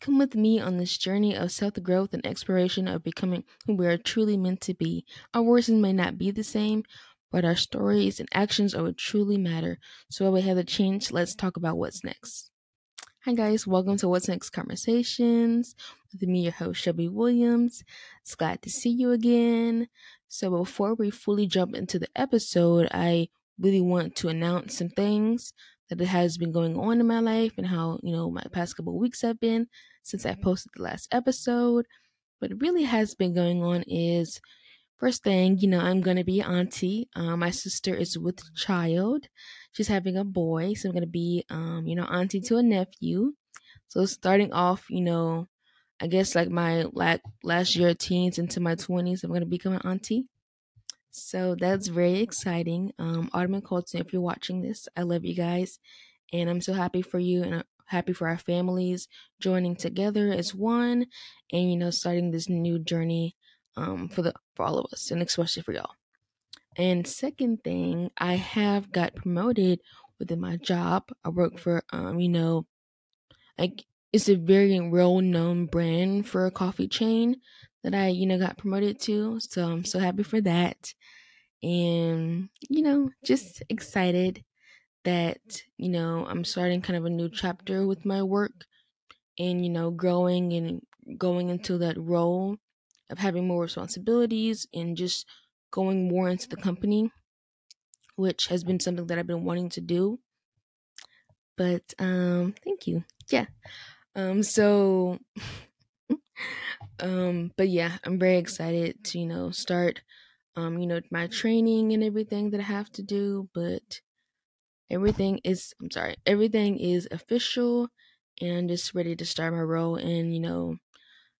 Come with me on this journey of self growth and exploration of becoming who we are truly meant to be. Our words may not be the same, but our stories and actions are what truly matter. So while we have the change, let's talk about what's next. Hi guys, welcome to What's Next Conversations with me, your host Shelby Williams. It's glad to see you again. So before we fully jump into the episode, I really want to announce some things that has been going on in my life and how you know my past couple weeks have been since I posted the last episode. What really has been going on is first thing, you know, I'm gonna be auntie. Um, my sister is with child. She's having a boy, so I'm gonna be um, you know, auntie to a nephew. So starting off, you know, I guess like my like last year teens into my twenties, I'm gonna become an auntie. So that's very exciting. Um, Autumn and Colton, if you're watching this, I love you guys, and I'm so happy for you and happy for our families joining together as one, and you know, starting this new journey um, for the for all of us, and especially for y'all. And second thing, I have got promoted within my job. I work for um, you know, like it's a very well known brand for a coffee chain that I, you know, got promoted to. So I'm so happy for that. And, you know, just excited that, you know, I'm starting kind of a new chapter with my work and, you know, growing and going into that role of having more responsibilities and just going more into the company, which has been something that I've been wanting to do. But um thank you. Yeah. Um so um but yeah, I'm very excited to, you know, start um, you know, my training and everything that I have to do, but everything is I'm sorry, everything is official and I'm just ready to start my role in, you know,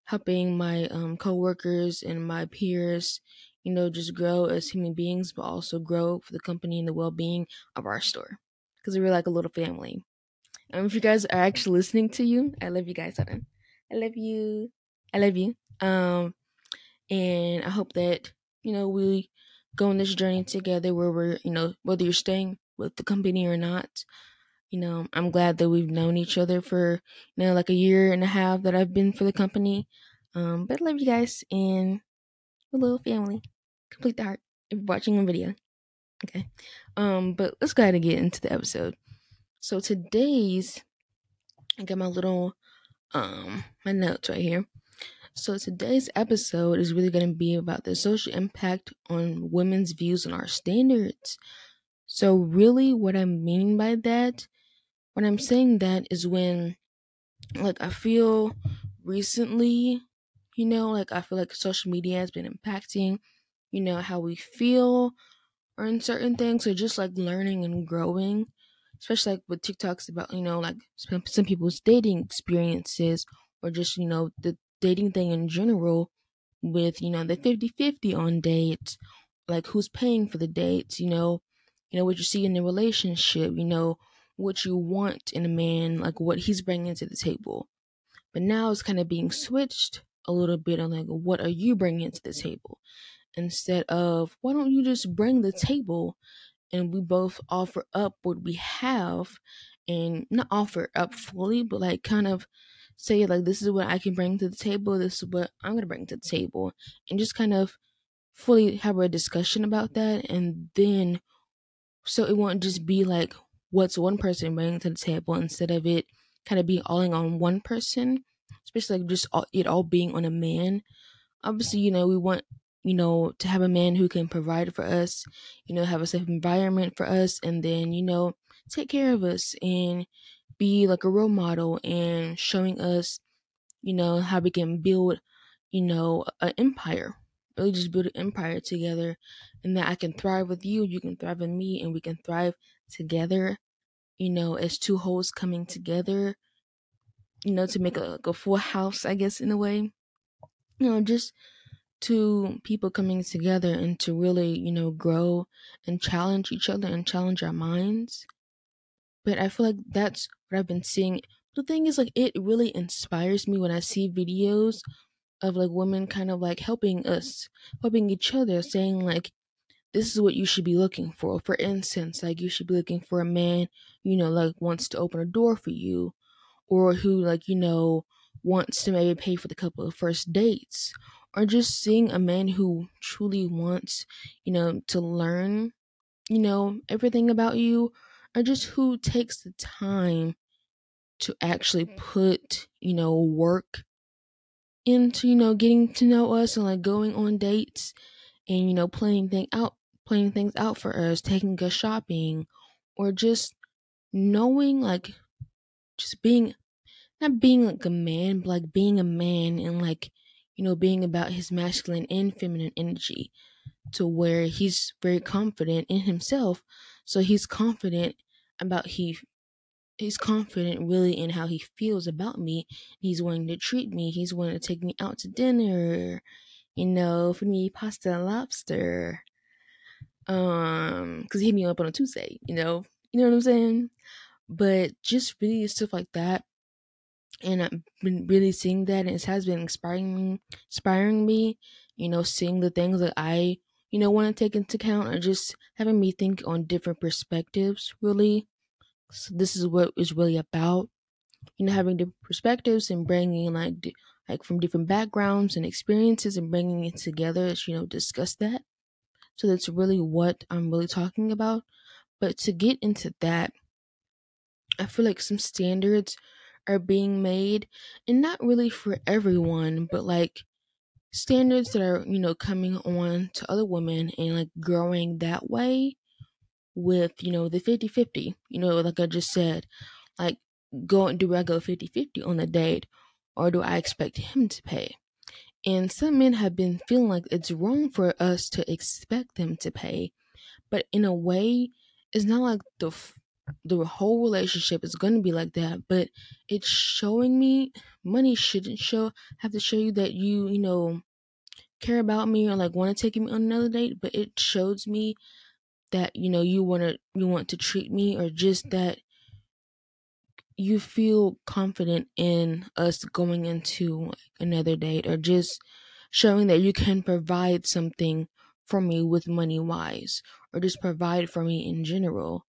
helping my um coworkers and my peers, you know, just grow as human beings, but also grow for the company and the well being of our store. Because we're like a little family. Um, if you guys are actually listening to you, I love you guys. I love you. I love you. Um, and I hope that you know, we go on this journey together where we're, you know, whether you're staying with the company or not. You know, I'm glad that we've known each other for, you know, like a year and a half that I've been for the company. Um, but I love you guys and a little family. Complete the heart if you're watching a video. Okay. Um, but let's go ahead and get into the episode. So today's I got my little um my notes right here. So, today's episode is really going to be about the social impact on women's views and our standards. So, really, what I mean by that, when I'm saying that is when, like, I feel recently, you know, like, I feel like social media has been impacting, you know, how we feel on certain things, or just like learning and growing especially like with TikToks about you know like some, some people's dating experiences or just you know the dating thing in general with, you know, the 50-50 on dates, like who's paying for the dates, you know, you know what you see in the relationship, you know, what you want in a man, like what he's bringing to the table. But now it's kind of being switched a little bit on like what are you bringing to the table instead of why don't you just bring the table and we both offer up what we have and not offer up fully but like kind of say like this is what I can bring to the table, this is what I'm gonna bring to the table, and just kind of fully have a discussion about that, and then so it won't just be like what's one person bringing to the table instead of it kind of being all in on one person, especially like just all, it all being on a man. Obviously, you know we want you know to have a man who can provide for us, you know have a safe environment for us, and then you know take care of us and be like a role model and showing us, you know, how we can build, you know, an empire. Really just build an empire together and that I can thrive with you, you can thrive with me, and we can thrive together, you know, as two wholes coming together, you know, to make a, like a full house, I guess, in a way. You know, just two people coming together and to really, you know, grow and challenge each other and challenge our minds but I feel like that's what I've been seeing. The thing is, like, it really inspires me when I see videos of like women kind of like helping us, helping each other, saying like, this is what you should be looking for. For instance, like you should be looking for a man, you know, like wants to open a door for you, or who like you know wants to maybe pay for the couple of first dates or just seeing a man who truly wants, you know, to learn, you know, everything about you or just who takes the time to actually mm-hmm. put, you know, work into, you know, getting to know us and like going on dates and, you know, planning thing out planning things out for us, taking us shopping, or just knowing like just being not being like a man, but like being a man and like, you know, being about his masculine and feminine energy to where he's very confident in himself. So he's confident about he he's confident really in how he feels about me. He's willing to treat me. He's willing to take me out to dinner. You know, for me pasta and lobster. Um, because he hit me up on a Tuesday. You know, you know what I'm saying. But just really stuff like that and I've been really seeing that, and it has been inspiring me, inspiring me. You know, seeing the things that I, you know, want to take into account, or just having me think on different perspectives. Really, so this is what it's really about. You know, having different perspectives and bringing like like from different backgrounds and experiences and bringing it together. You know, discuss that. So that's really what I'm really talking about. But to get into that, I feel like some standards are being made and not really for everyone but like standards that are you know coming on to other women and like growing that way with you know the 50-50 you know like i just said like going do i go 50-50 on the date or do i expect him to pay and some men have been feeling like it's wrong for us to expect them to pay. But in a way it's not like the the whole relationship is going to be like that but it's showing me money shouldn't show have to show you that you you know care about me or like want to take me on another date but it shows me that you know you want to you want to treat me or just that you feel confident in us going into another date or just showing that you can provide something for me with money wise or just provide for me in general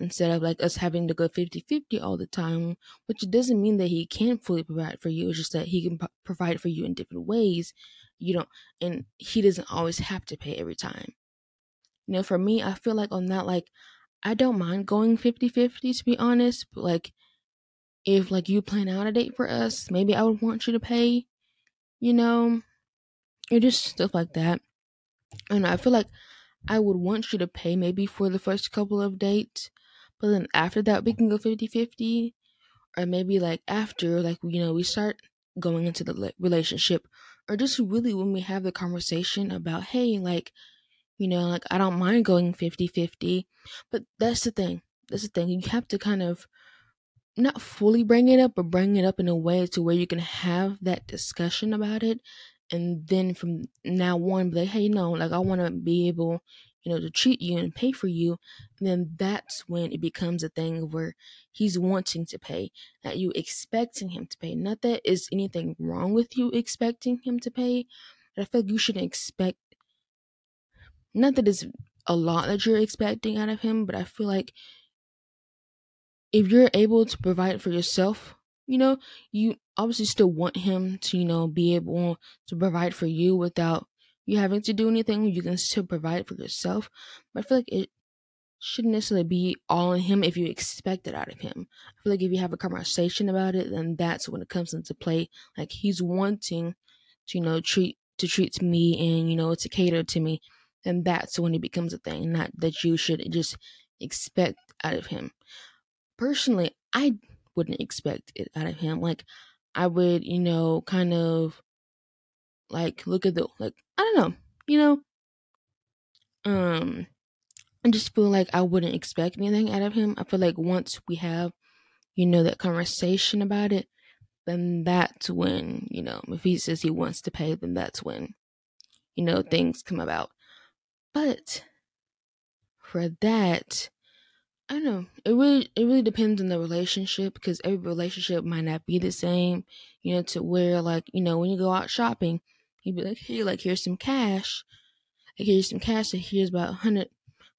instead of like us having to go 50-50 all the time which doesn't mean that he can't fully provide for you. It's just that he can p- provide for you in different ways you don't and he doesn't always have to pay every time. You know for me i feel like on that like i don't mind going 50-50 to be honest but like if like you plan out a date for us maybe i would want you to pay you know or just stuff like that and i feel like i would want you to pay maybe for the first couple of dates but then after that, we can go 50 50. Or maybe like after, like, you know, we start going into the relationship. Or just really when we have the conversation about, hey, like, you know, like, I don't mind going 50 50. But that's the thing. That's the thing. You have to kind of not fully bring it up, but bring it up in a way to where you can have that discussion about it. And then from now on, be like, hey, you know, like I want to be able, you know, to treat you and pay for you, then that's when it becomes a thing where he's wanting to pay, that you expecting him to pay. Not that is anything wrong with you expecting him to pay, but I feel like you shouldn't expect. Not that it's a lot that you're expecting out of him, but I feel like if you're able to provide for yourself, you know, you obviously still want him to, you know, be able to provide for you without you having to do anything. You can still provide for yourself. But I feel like it shouldn't necessarily be all on him if you expect it out of him. I feel like if you have a conversation about it, then that's when it comes into play. Like he's wanting to, you know, treat to treat me and, you know, to cater to me. And that's when it becomes a thing, not that you should just expect out of him. Personally, I wouldn't expect it out of him. Like I would, you know, kind of like look at the like I don't know, you know. Um I just feel like I wouldn't expect anything out of him. I feel like once we have, you know, that conversation about it, then that's when, you know, if he says he wants to pay, then that's when, you know, things come about. But for that, I don't know. It really it really depends on the relationship because every relationship might not be the same. You know, to where like, you know, when you go out shopping, He'd be like, hey, like here's some cash. Like here's some cash. And here's about hundred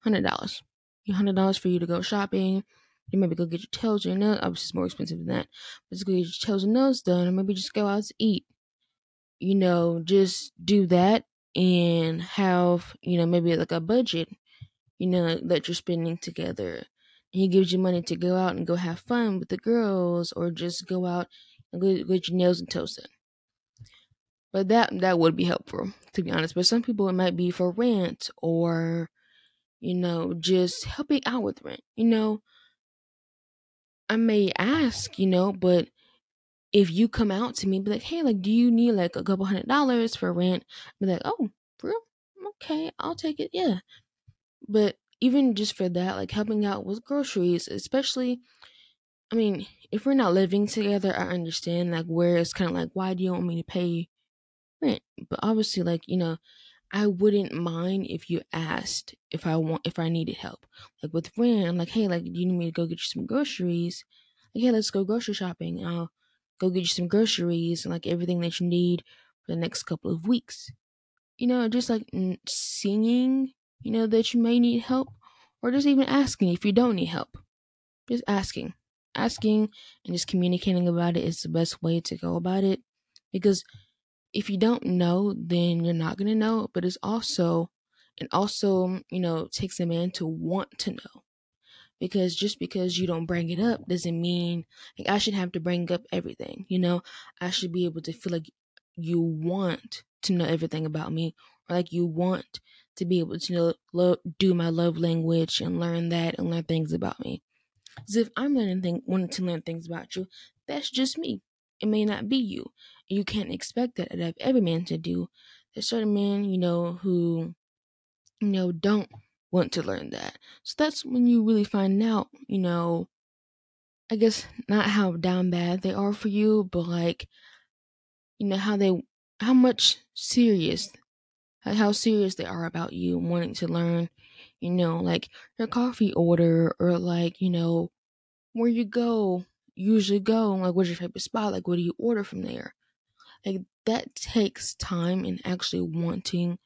hundred dollars. Hundred dollars for you to go shopping. You maybe go get your toes or your nails. Obviously, it's more expensive than that. But just go get your toes and nails done, or maybe just go out to eat. You know, just do that and have you know maybe like a budget. You know that you're spending together. He gives you money to go out and go have fun with the girls, or just go out and go, get your nails and toes done. But that that would be helpful, to be honest. But some people it might be for rent or, you know, just helping out with rent. You know, I may ask, you know, but if you come out to me, be like, hey, like, do you need like a couple hundred dollars for rent? Be like, oh, real? Okay, I'll take it. Yeah. But even just for that, like helping out with groceries, especially, I mean, if we're not living together, I understand like where it's kind of like, why do you want me to pay rent. But obviously, like, you know, I wouldn't mind if you asked if I want if I needed help. Like with rent, I'm like, hey, like, do you need me to go get you some groceries? Like, hey, let's go grocery shopping. I'll go get you some groceries and like everything that you need for the next couple of weeks. You know, just like singing, you know, that you may need help, or just even asking if you don't need help. Just asking. Asking and just communicating about it is the best way to go about it because if you don't know, then you're not gonna know. But it's also, it also, you know, takes a man to want to know. Because just because you don't bring it up doesn't mean like I should have to bring up everything. You know, I should be able to feel like you want to know everything about me, like you want to be able to know, do my love language and learn that and learn things about me. As if I'm learning thing, wanting to learn things about you, that's just me. It may not be you you can't expect that of every man to do. There's certain men, you know, who, you know, don't want to learn that. So that's when you really find out, you know, I guess not how down bad they are for you, but like, you know, how they, how much serious, how serious they are about you wanting to learn, you know, like your coffee order or like, you know, where you go, usually go, like what's your favorite spot, like what do you order from there? Like that takes time and actually wanting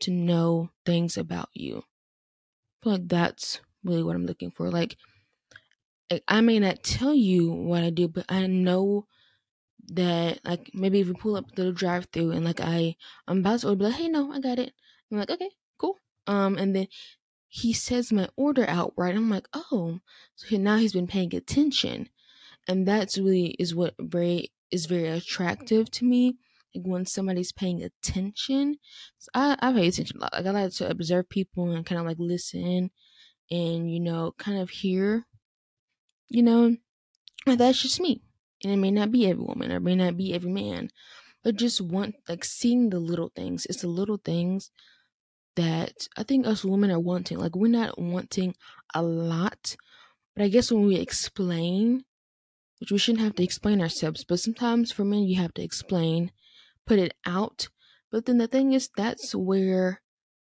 to know things about you. I feel like that's really what I'm looking for. Like, I may not tell you what I do, but I know that like maybe if we pull up the drive through and like I I'm about to order, like, hey no, I got it. I'm like, okay, cool. Um, and then he says my order out right. I'm like, oh, so now he's been paying attention, and that's really is what very is very attractive to me. Like when somebody's paying attention. So I, I pay attention a lot. Like I like to observe people and kind of like listen and, you know, kind of hear, you know, that's just me. And it may not be every woman or it may not be every man, but just want like seeing the little things. It's the little things that I think us women are wanting. Like we're not wanting a lot, but I guess when we explain which we shouldn't have to explain ourselves, but sometimes for men, you have to explain, put it out. But then the thing is, that's where,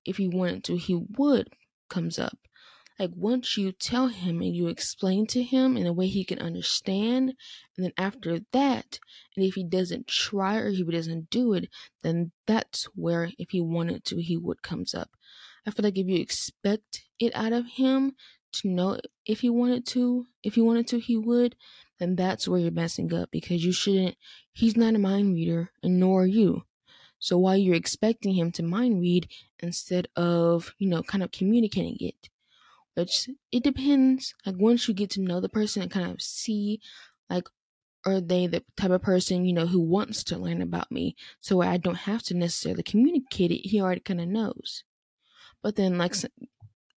if he wanted to, he would comes up. Like once you tell him and you explain to him in a way he can understand, and then after that, and if he doesn't try or he doesn't do it, then that's where, if he wanted to, he would comes up. I feel like if you expect it out of him to know if he wanted to, if he wanted to, he would then that's where you're messing up because you shouldn't, he's not a mind reader and nor are you. So while you're expecting him to mind read instead of, you know, kind of communicating it, which it depends. Like once you get to know the person and kind of see, like, are they the type of person, you know, who wants to learn about me? So I don't have to necessarily communicate it. He already kind of knows. But then, like, hmm.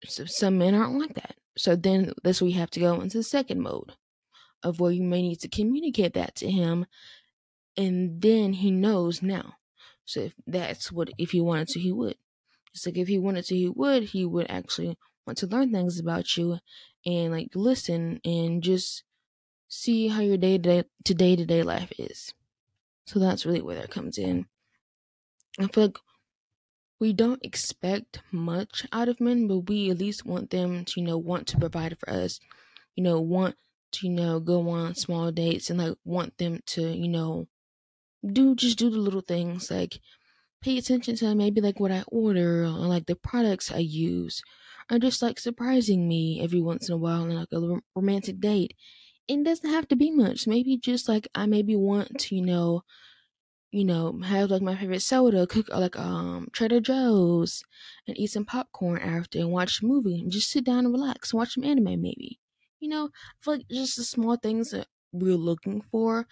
some, some men aren't like that. So then that's where you have to go into the second mode of where you may need to communicate that to him and then he knows now so if that's what if he wanted to he would it's like if he wanted to he would he would actually want to learn things about you and like listen and just see how your day to day to day life is so that's really where that comes in i feel like we don't expect much out of men but we at least want them to you know want to provide for us you know want to, you know, go on small dates and like want them to, you know, do just do the little things like pay attention to maybe like what I order or like the products I use. Or just like surprising me every once in a while in like a romantic date. It doesn't have to be much. Maybe just like I maybe want to, you know, you know, have like my favorite soda, cook like um Trader Joe's, and eat some popcorn after and watch a movie and just sit down and relax and watch some anime maybe. You know, I feel like just the small things that we're looking for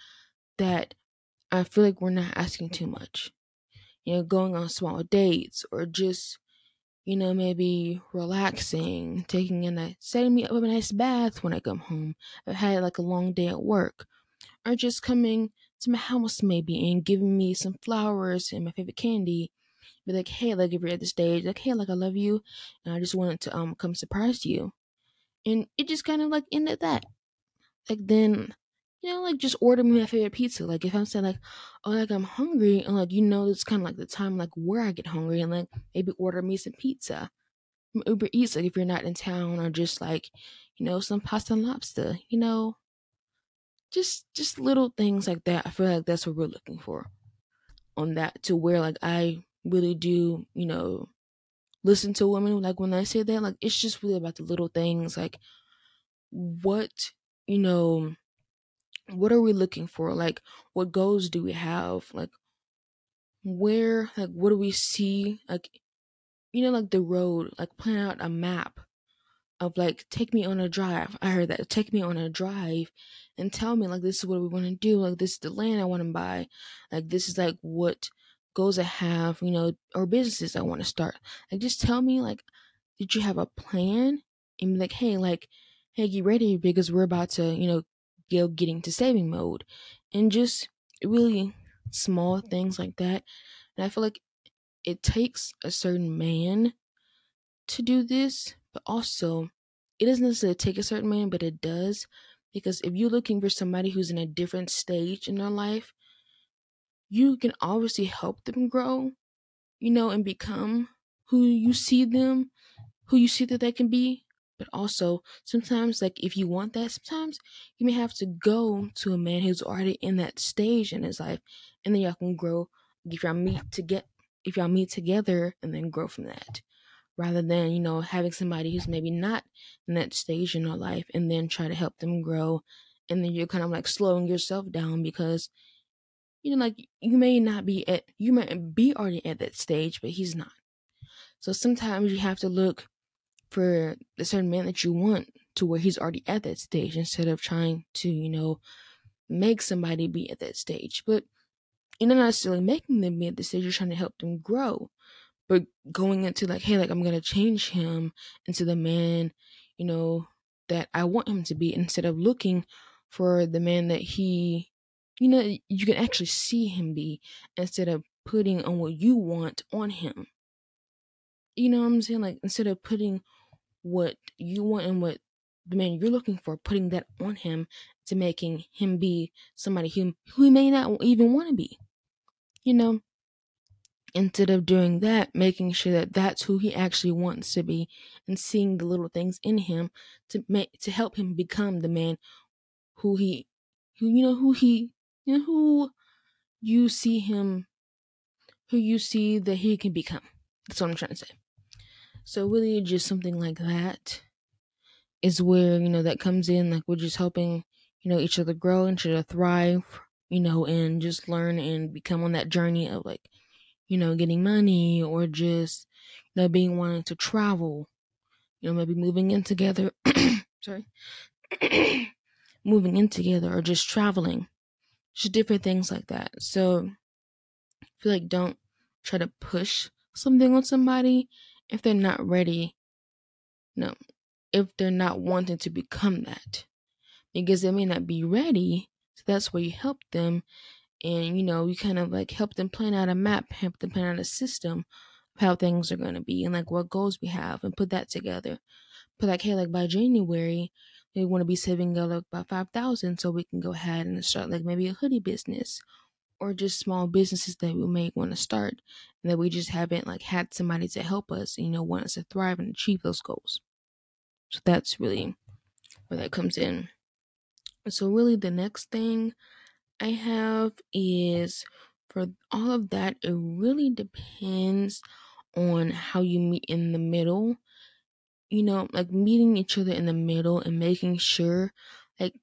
that I feel like we're not asking too much. You know, going on small dates or just, you know, maybe relaxing, taking a nice, setting me up a nice bath when I come home. I've had like a long day at work. Or just coming to my house maybe and giving me some flowers and my favorite candy. Be like, hey, like if you're at the stage, like, hey, like I love you, and I just wanted to um come surprise you, and it just kind of like ended that. Like then, you know, like just order me my favorite pizza. Like if I'm saying like, oh, like I'm hungry, and like you know, it's kind of like the time like where I get hungry, and like maybe order me some pizza. Uber Eats, like if you're not in town, or just like, you know, some pasta and lobster, you know, just just little things like that. I feel like that's what we're looking for on that to where like I really do, you know, listen to women like when I say that, like it's just really about the little things, like what, you know, what are we looking for? Like what goals do we have? Like where like what do we see? Like you know, like the road, like plan out a map of like take me on a drive. I heard that take me on a drive and tell me like this is what we want to do. Like this is the land I want to buy. Like this is like what goals I have, you know, or businesses I want to start. Like just tell me like did you have a plan? And be like, hey, like, hey, get ready because we're about to, you know, go getting to saving mode. And just really small things like that. And I feel like it takes a certain man to do this but also, it doesn't necessarily take a certain man, but it does. Because if you're looking for somebody who's in a different stage in their life, you can obviously help them grow, you know, and become who you see them, who you see that they can be. But also, sometimes, like if you want that, sometimes you may have to go to a man who's already in that stage in his life, and then y'all can grow. If y'all meet to get, if y'all meet together, and then grow from that rather than, you know, having somebody who's maybe not in that stage in their life and then try to help them grow. And then you're kind of like slowing yourself down because, you know, like you may not be at, you might be already at that stage, but he's not. So sometimes you have to look for the certain man that you want to where he's already at that stage instead of trying to, you know, make somebody be at that stage. But you're not necessarily making them be at the stage, you're trying to help them grow. But going into like hey like i'm gonna change him into the man you know that i want him to be instead of looking for the man that he you know you can actually see him be instead of putting on what you want on him. You know what i'm saying? Like instead of putting what you want and what the man you're looking for putting that on him to making him be somebody who who he may not even want to be you know? Instead of doing that making sure that that's who he actually wants to be and seeing the little things in him to make to help him become the man who he who you know who he you know who you see him who you see that he can become. That's what i'm trying to say so really just something like that is where you know that comes in like we're just helping you know each other grow and each other thrive you know and just learn and become on that journey of like you know, getting money or just, you know, being wanting to travel, you know, maybe moving in together. sorry. moving in together or just traveling. Just different things like that. So I feel like don't try to push something on somebody if they're not ready. No. If they're not wanting to become that. Because they may not be ready. So that's where you help them and you know you kind of like help them plan out a map help them plan out a system of how things are going to be and like what goals we have and put that together But like hey like by january we want to be saving like about 5000 so we can go ahead and start like maybe a hoodie business or just small businesses that we may want to start and that we just haven't like had somebody to help us you know want us to thrive and achieve those goals so that's really where that comes in so really the next thing I have is for all of that, it really depends on how you meet in the middle. you know, like meeting each other in the middle and making sure, like,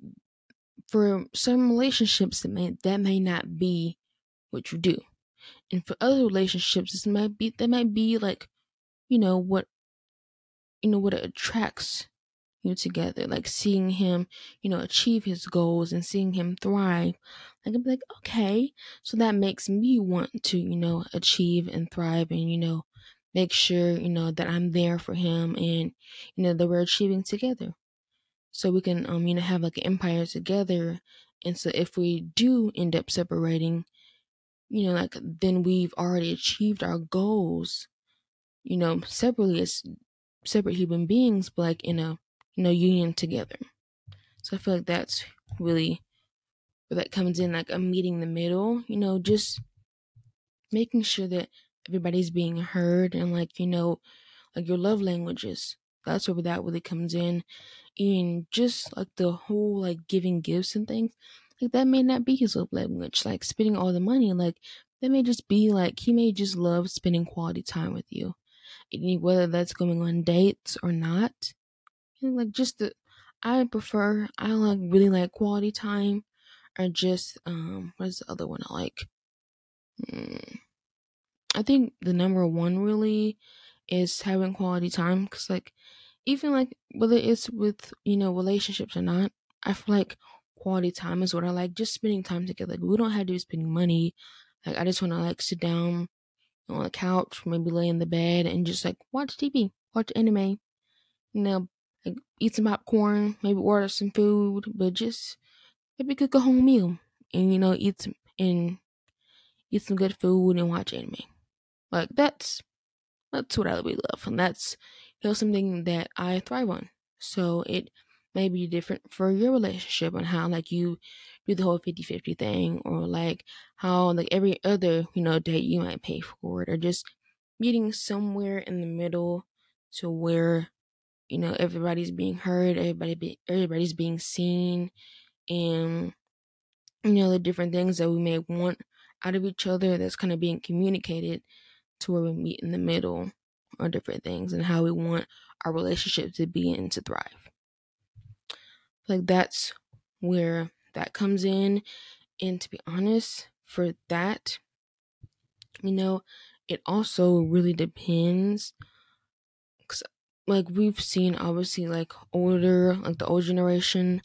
for some relationships that may that may not be what you do, and for other relationships, this might be that might be like, you know, what, you know, what attracts you together, like seeing him, you know, achieve his goals and seeing him thrive. Like I'm like, okay, so that makes me want to, you know, achieve and thrive and you know make sure, you know, that I'm there for him and, you know, that we're achieving together. So we can, um, you know, have like an empire together. And so if we do end up separating, you know, like then we've already achieved our goals, you know, separately as separate human beings, but like in a, you know, union together. So I feel like that's really where that comes in, like a meeting the middle, you know, just making sure that everybody's being heard and like you know like your love languages that's where that really comes in and just like the whole like giving gifts and things like that may not be his love language like spending all the money like that may just be like he may just love spending quality time with you. And whether that's going on dates or not know, like just the i prefer i like really like quality time or just um what's the other one i like? Mm, I think the number one really is having quality time because, like, even like whether it's with you know relationships or not, I feel like quality time is what I like. Just spending time together. Like, we don't have to be spending money. Like, I just want to like sit down on the couch, maybe lay in the bed, and just like watch TV, watch anime. You know, like eat some popcorn, maybe order some food, but just maybe cook a home meal and you know eat some and eat some good food and watch anime. Like that's that's what I really love, and that's know something that I thrive on. So it may be different for your relationship and how like you do the whole 50-50 thing or like how like every other you know date you might pay for it or just meeting somewhere in the middle to where you know everybody's being heard everybody be, everybody's being seen and you know the different things that we may want out of each other that's kind of being communicated to where we meet in the middle on different things and how we want our relationship to be and to thrive. Like that's where that comes in. And to be honest, for that, you know, it also really depends. Cause like we've seen obviously like older, like the old generation,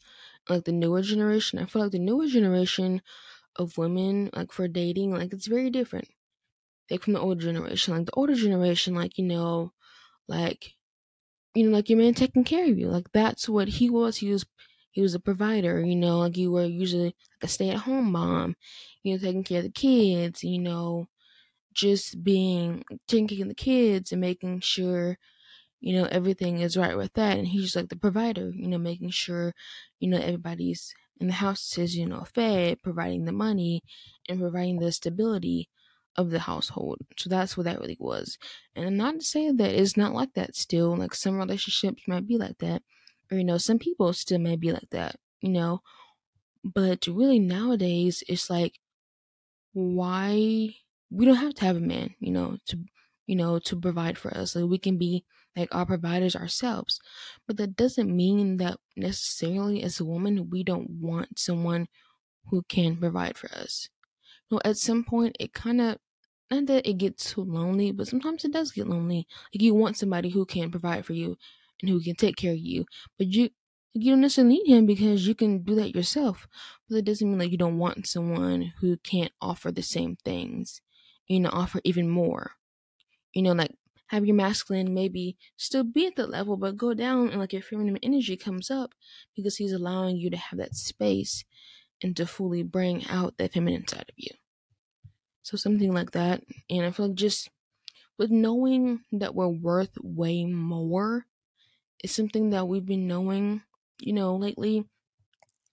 like the newer generation. I feel like the newer generation of women, like for dating, like it's very different like from the older generation. Like the older generation, like, you know, like you know, like your man taking care of you. Like that's what he was. He was he was a provider, you know, like you were usually like a stay at home mom, you know, taking care of the kids, you know, just being taking care of the kids and making sure, you know, everything is right with that. And he's like the provider, you know, making sure, you know, everybody's in the house is, you know, fed, providing the money and providing the stability of the household. So that's what that really was. And not to say that it's not like that still. Like some relationships might be like that. Or, you know, some people still may be like that, you know. But really nowadays it's like why we don't have to have a man, you know, to you know, to provide for us. Like we can be like our providers ourselves. But that doesn't mean that necessarily as a woman we don't want someone who can provide for us know, at some point it kind of not that it gets too lonely, but sometimes it does get lonely. Like you want somebody who can provide for you and who can take care of you, but you you don't necessarily need him because you can do that yourself. But it doesn't mean like you don't want someone who can't offer the same things, you know, offer even more. You know, like have your masculine maybe still be at that level, but go down and like your feminine energy comes up because he's allowing you to have that space and to fully bring out that feminine side of you. So something like that. And I feel like just with knowing that we're worth way more is something that we've been knowing, you know, lately.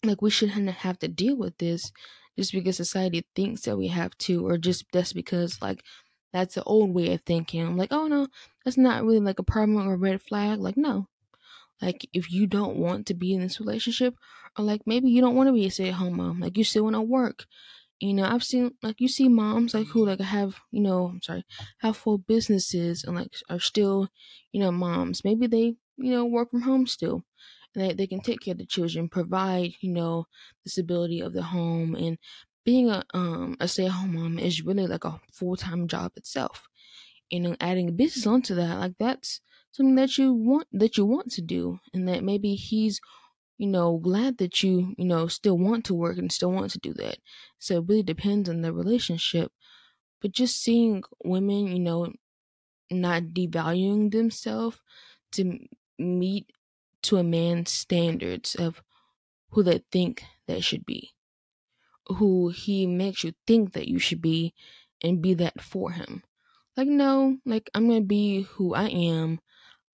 Like we shouldn't have to deal with this just because society thinks that we have to, or just that's because like that's the old way of thinking. I'm like, oh no, that's not really like a problem or a red flag. Like, no. Like if you don't want to be in this relationship, or like maybe you don't want to be a stay at home mom, like you still want to work, you know i've seen like you see moms like who like have you know i'm sorry have full businesses and like are still you know moms maybe they you know, work from home still. And they, they can take care of the children, provide, you know, the stability of the home. And being a um a stay at home mom is really like a full time job itself. You know, adding a business onto that, like that's something that you want that you want to do and that maybe he's you know glad that you you know still want to work and still want to do that. So it really depends on the relationship. But just seeing women you know not devaluing themselves to meet to a man's standards of who they think they should be who he makes you think that you should be and be that for him. Like no like i'm gonna be who i am.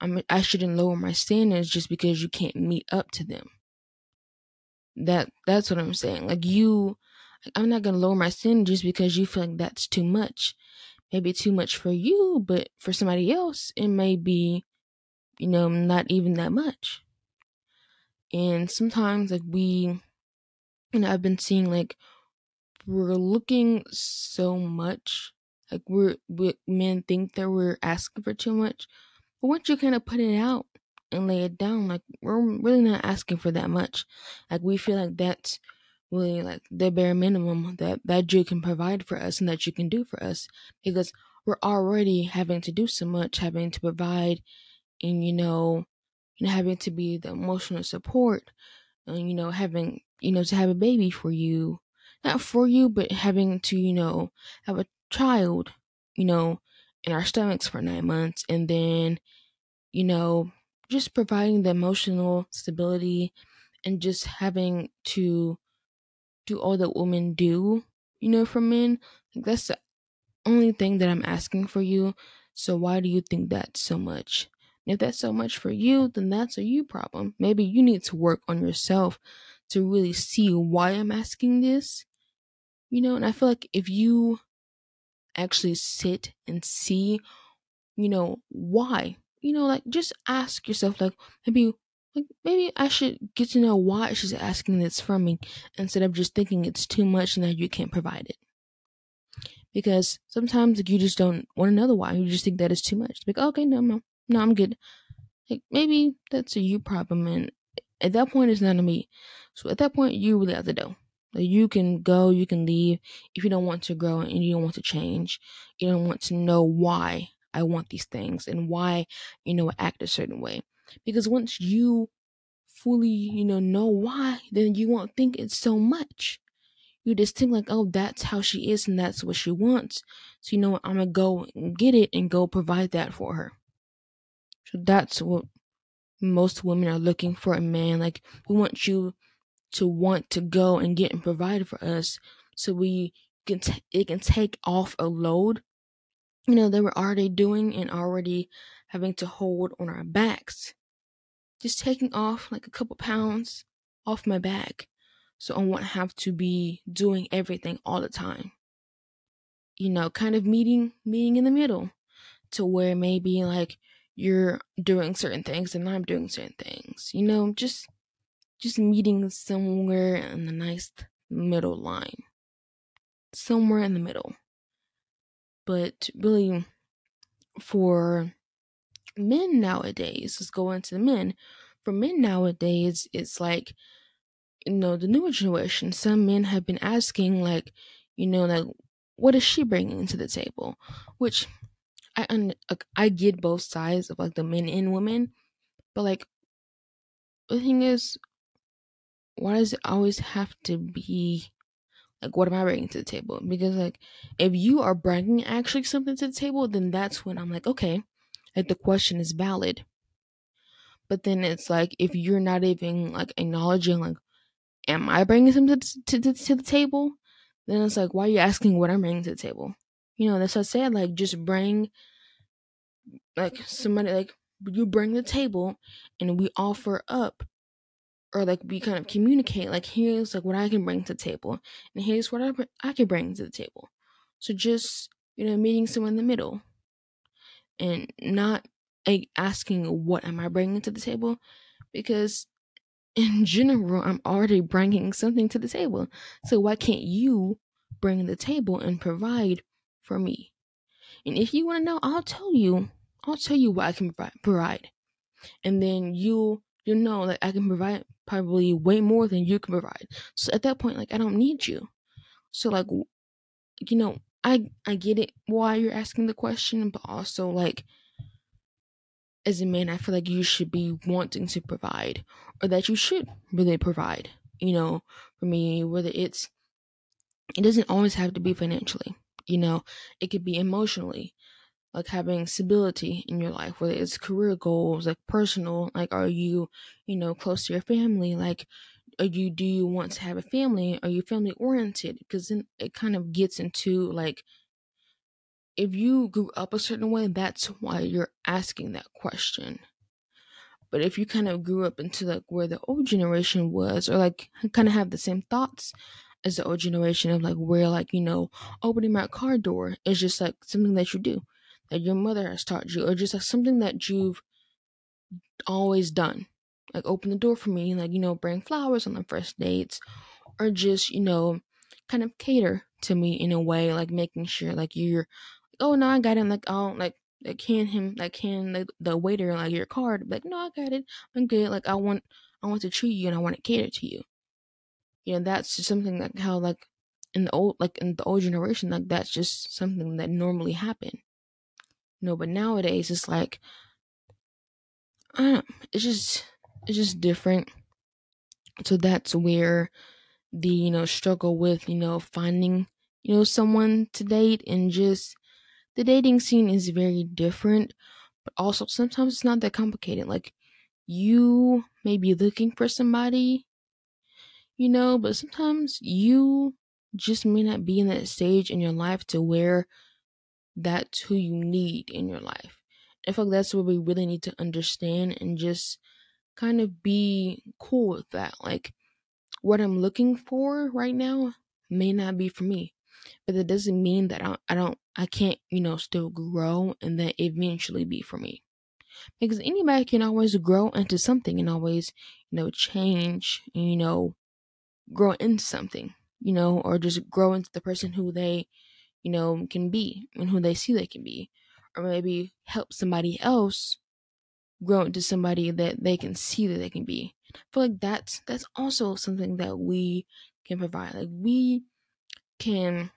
I'm, I shouldn't lower my standards just because you can't meet up to them. That that's what I'm saying. Like you, I'm not gonna lower my standards just because you feel like that's too much. Maybe too much for you, but for somebody else, it may be, you know, not even that much. And sometimes, like we, and I've been seeing like we're looking so much, like we're we, men think that we're asking for too much, but once you kind of put it out and lay it down, like we're really not asking for that much. Like we feel like that's really like the bare minimum that that you can provide for us and that you can do for us because we're already having to do so much, having to provide, and you know, you know, having to be the emotional support, and you know, having you know to have a baby for you, not for you, but having to you know have a child, you know, in our stomachs for nine months, and then you know, just providing the emotional stability and just having to do all that women do, you know, for men. Like that's the only thing that I'm asking for you. So why do you think that's so much? And if that's so much for you, then that's a you problem. Maybe you need to work on yourself to really see why I'm asking this. You know, and I feel like if you actually sit and see, you know, why you know, like just ask yourself, like maybe, like maybe I should get to know why she's asking this from me instead of just thinking it's too much and that you can't provide it. Because sometimes like, you just don't want to know the why. You just think that it's too much. Like, okay, no, no, no, I'm good. Like maybe that's a you problem, and at that point, it's not a me. So at that point, you really have to know. Like you can go, you can leave if you don't want to grow and you don't want to change. You don't want to know why I want these things and why, you know, act a certain way. Because once you fully, you know, know why, then you won't think it's so much. You just think like, oh, that's how she is and that's what she wants. So you know what, I'm gonna go get it and go provide that for her. So that's what most women are looking for a man. Like we want you to want to go and get and provide for us so we can t- it can take off a load you know, they were already doing and already having to hold on our backs. Just taking off like a couple pounds off my back so I won't have to be doing everything all the time. You know, kind of meeting meeting in the middle to where maybe like you're doing certain things and I'm doing certain things. You know, just just meeting somewhere in the nice middle line. Somewhere in the middle but really for men nowadays let's go into the men. For men nowadays it's like you know the newer generation some men have been asking like you know like what is she bringing to the table? Which i i get both sides of like the men and women but like the thing is why does it always have to be like, what am I bringing to the table? Because, like, if you are bringing actually something to the table, then that's when I'm like, okay, like the question is valid. But then it's like, if you're not even like acknowledging, like, am I bringing something to, to, to, the table? Then it's like, why are you asking what I'm bringing to the table? You know, that's what I said. Like, just bring, like, somebody, like, you bring the table and we offer up or like we kind of communicate like here's like what i can bring to the table and here's what i, I can bring to the table. So just you know meeting someone in the middle and not like, asking what am i bringing to the table because in general i'm already bringing something to the table. So why can't you bring the table and provide for me? And if you want to know i'll tell you i'll tell you what i can provide and then you you know that I can provide probably way more than you can provide. So at that point, like I don't need you. So like you know, I I get it why you're asking the question, but also like as a man, I feel like you should be wanting to provide or that you should really provide. You know, for me, whether it's it doesn't always have to be financially. You know, it could be emotionally, like having stability in your life, whether it's career goals, like personal, like are you, you know, close to your family, like are you do you want to have a family? Are you family oriented? Because then it kind of gets into like if you grew up a certain way, that's why you're asking that question. But if you kind of grew up into like where the old generation was, or like kind of have the same thoughts as the old generation of like where like you know opening my car door is just like something that you do, that your mother has taught you, or just like something that you've always done, like open the door for me, like you know bring flowers on the first dates, or just you know kind of cater to me in a way, like making sure like you're oh no, I got him. Like oh like like can him like like, the waiter like your card. Like no, I got it. I'm good. Like I want I want to treat you and I want to cater to you. You know that's just something like how like in the old like in the old generation like that's just something that normally happened. Know, but nowadays it's like I don't know, it's just it's just different. So that's where the you know struggle with you know finding you know someone to date and just the dating scene is very different, but also sometimes it's not that complicated. Like you may be looking for somebody, you know, but sometimes you just may not be in that stage in your life to where that's who you need in your life. I feel like that's where we really need to understand and just kind of be cool with that. Like what I'm looking for right now may not be for me but that doesn't mean that I I don't I can't you know still grow and then eventually be for me because anybody can always grow into something and always you know change you know grow into something you know or just grow into the person who they you know can be and who they see they can be. Or maybe help somebody else grow into somebody that they can see that they can be. I feel like that's that's also something that we can provide. Like we can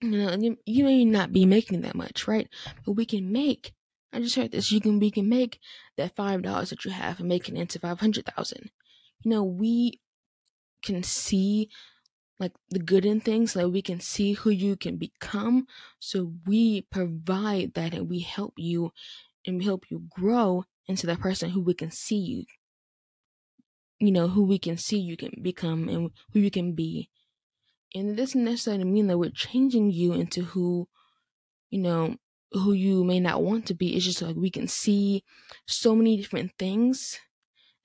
you know you, you may not be making that much right? But we can make i just heard this you can we can make that five dollars that you have and make it into five hundred thousand. You know we can see like the good in things like we can see who you can become so we provide that and we help you and we help you grow into the person who we can see you you know who we can see you can become and who you can be and it doesn't necessarily mean that we're changing you into who, you know, who you may not want to be. It's just like we can see so many different things.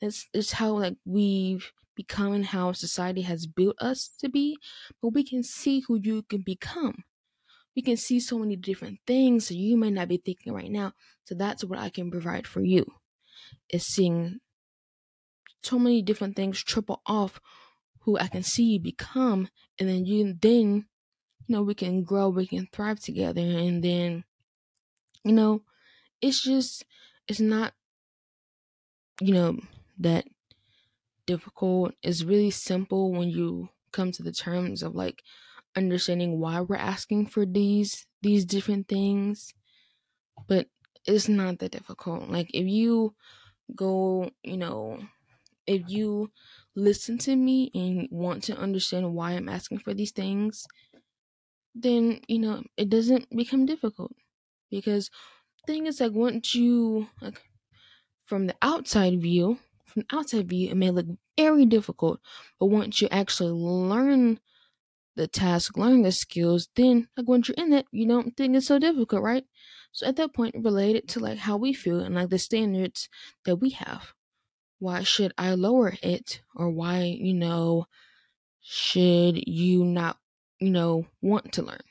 That's it's how like we've become and how society has built us to be. But we can see who you can become. We can see so many different things that you may not be thinking right now. So that's what I can provide for you. Is seeing so many different things triple off who I can see you become, and then you then you know we can grow, we can thrive together, and then you know it's just it's not you know that difficult. It's really simple when you come to the terms of like understanding why we're asking for these these different things but it's not that difficult like if you go you know if you listen to me and want to understand why I'm asking for these things, then, you know, it doesn't become difficult. Because thing is like once you like from the outside view, from outside view, it may look very difficult. But once you actually learn the task, learn the skills, then like once you're in it, you don't think it's so difficult, right? So at that point, relate it to like how we feel and like the standards that we have why should I lower it? Or why, you know, should you not, you know, want to learn?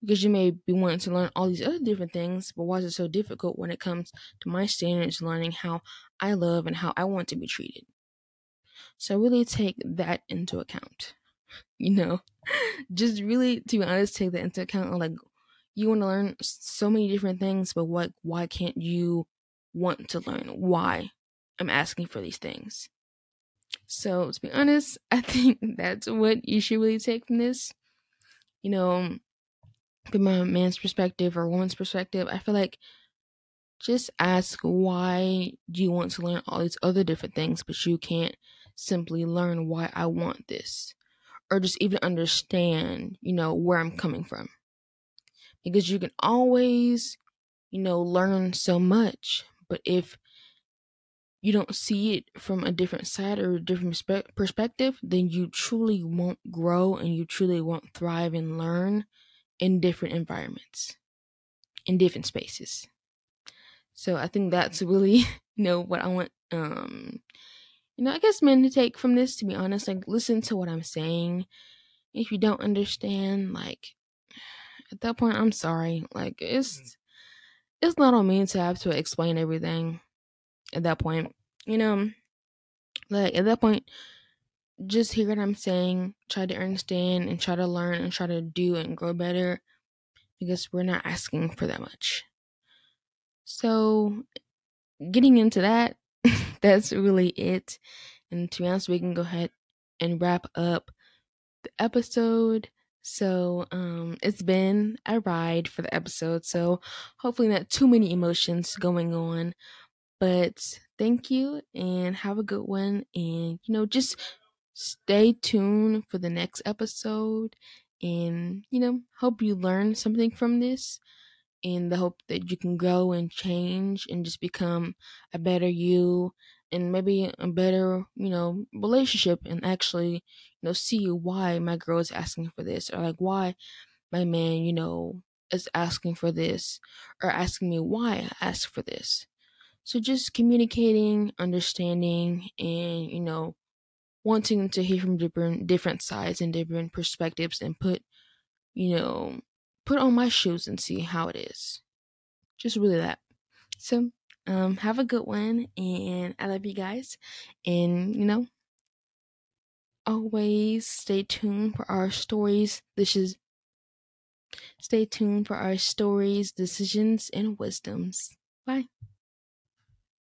Because you may be wanting to learn all these other different things, but why is it so difficult when it comes to my standards, learning how I love and how I want to be treated? So really take that into account. You know, just really, to be honest, take that into account. Like, you want to learn so many different things, but what? Why can't you want to learn why I'm asking for these things. So, to be honest, I think that's what you should really take from this. You know, from a man's perspective or woman's perspective, I feel like just ask why do you want to learn all these other different things, but you can't simply learn why I want this or just even understand, you know, where I'm coming from. Because you can always, you know, learn so much, but if you don't see it from a different side or a different perspective, then you truly won't grow and you truly won't thrive and learn in different environments, in different spaces. So I think that's really, you know, what I want, um, you know, I guess men to take from this, to be honest, like listen to what I'm saying. If you don't understand, like, at that point, I'm sorry. Like, it's, it's not on me to have to explain everything at that point. You know, like at that point, just hear what I'm saying, try to understand and try to learn and try to do and grow better because we're not asking for that much. So, getting into that, that's really it. And to be honest, we can go ahead and wrap up the episode. So, um, it's been a ride for the episode. So, hopefully, not too many emotions going on. But thank you and have a good one. And, you know, just stay tuned for the next episode. And, you know, hope you learn something from this. In the hope that you can grow and change and just become a better you and maybe a better, you know, relationship and actually, you know, see why my girl is asking for this or like why my man, you know, is asking for this or asking me why I ask for this. So just communicating, understanding, and you know, wanting to hear from different different sides and different perspectives, and put, you know, put on my shoes and see how it is. Just really that. So, um, have a good one, and I love you guys, and you know, always stay tuned for our stories. This is stay tuned for our stories, decisions, and wisdoms. Bye.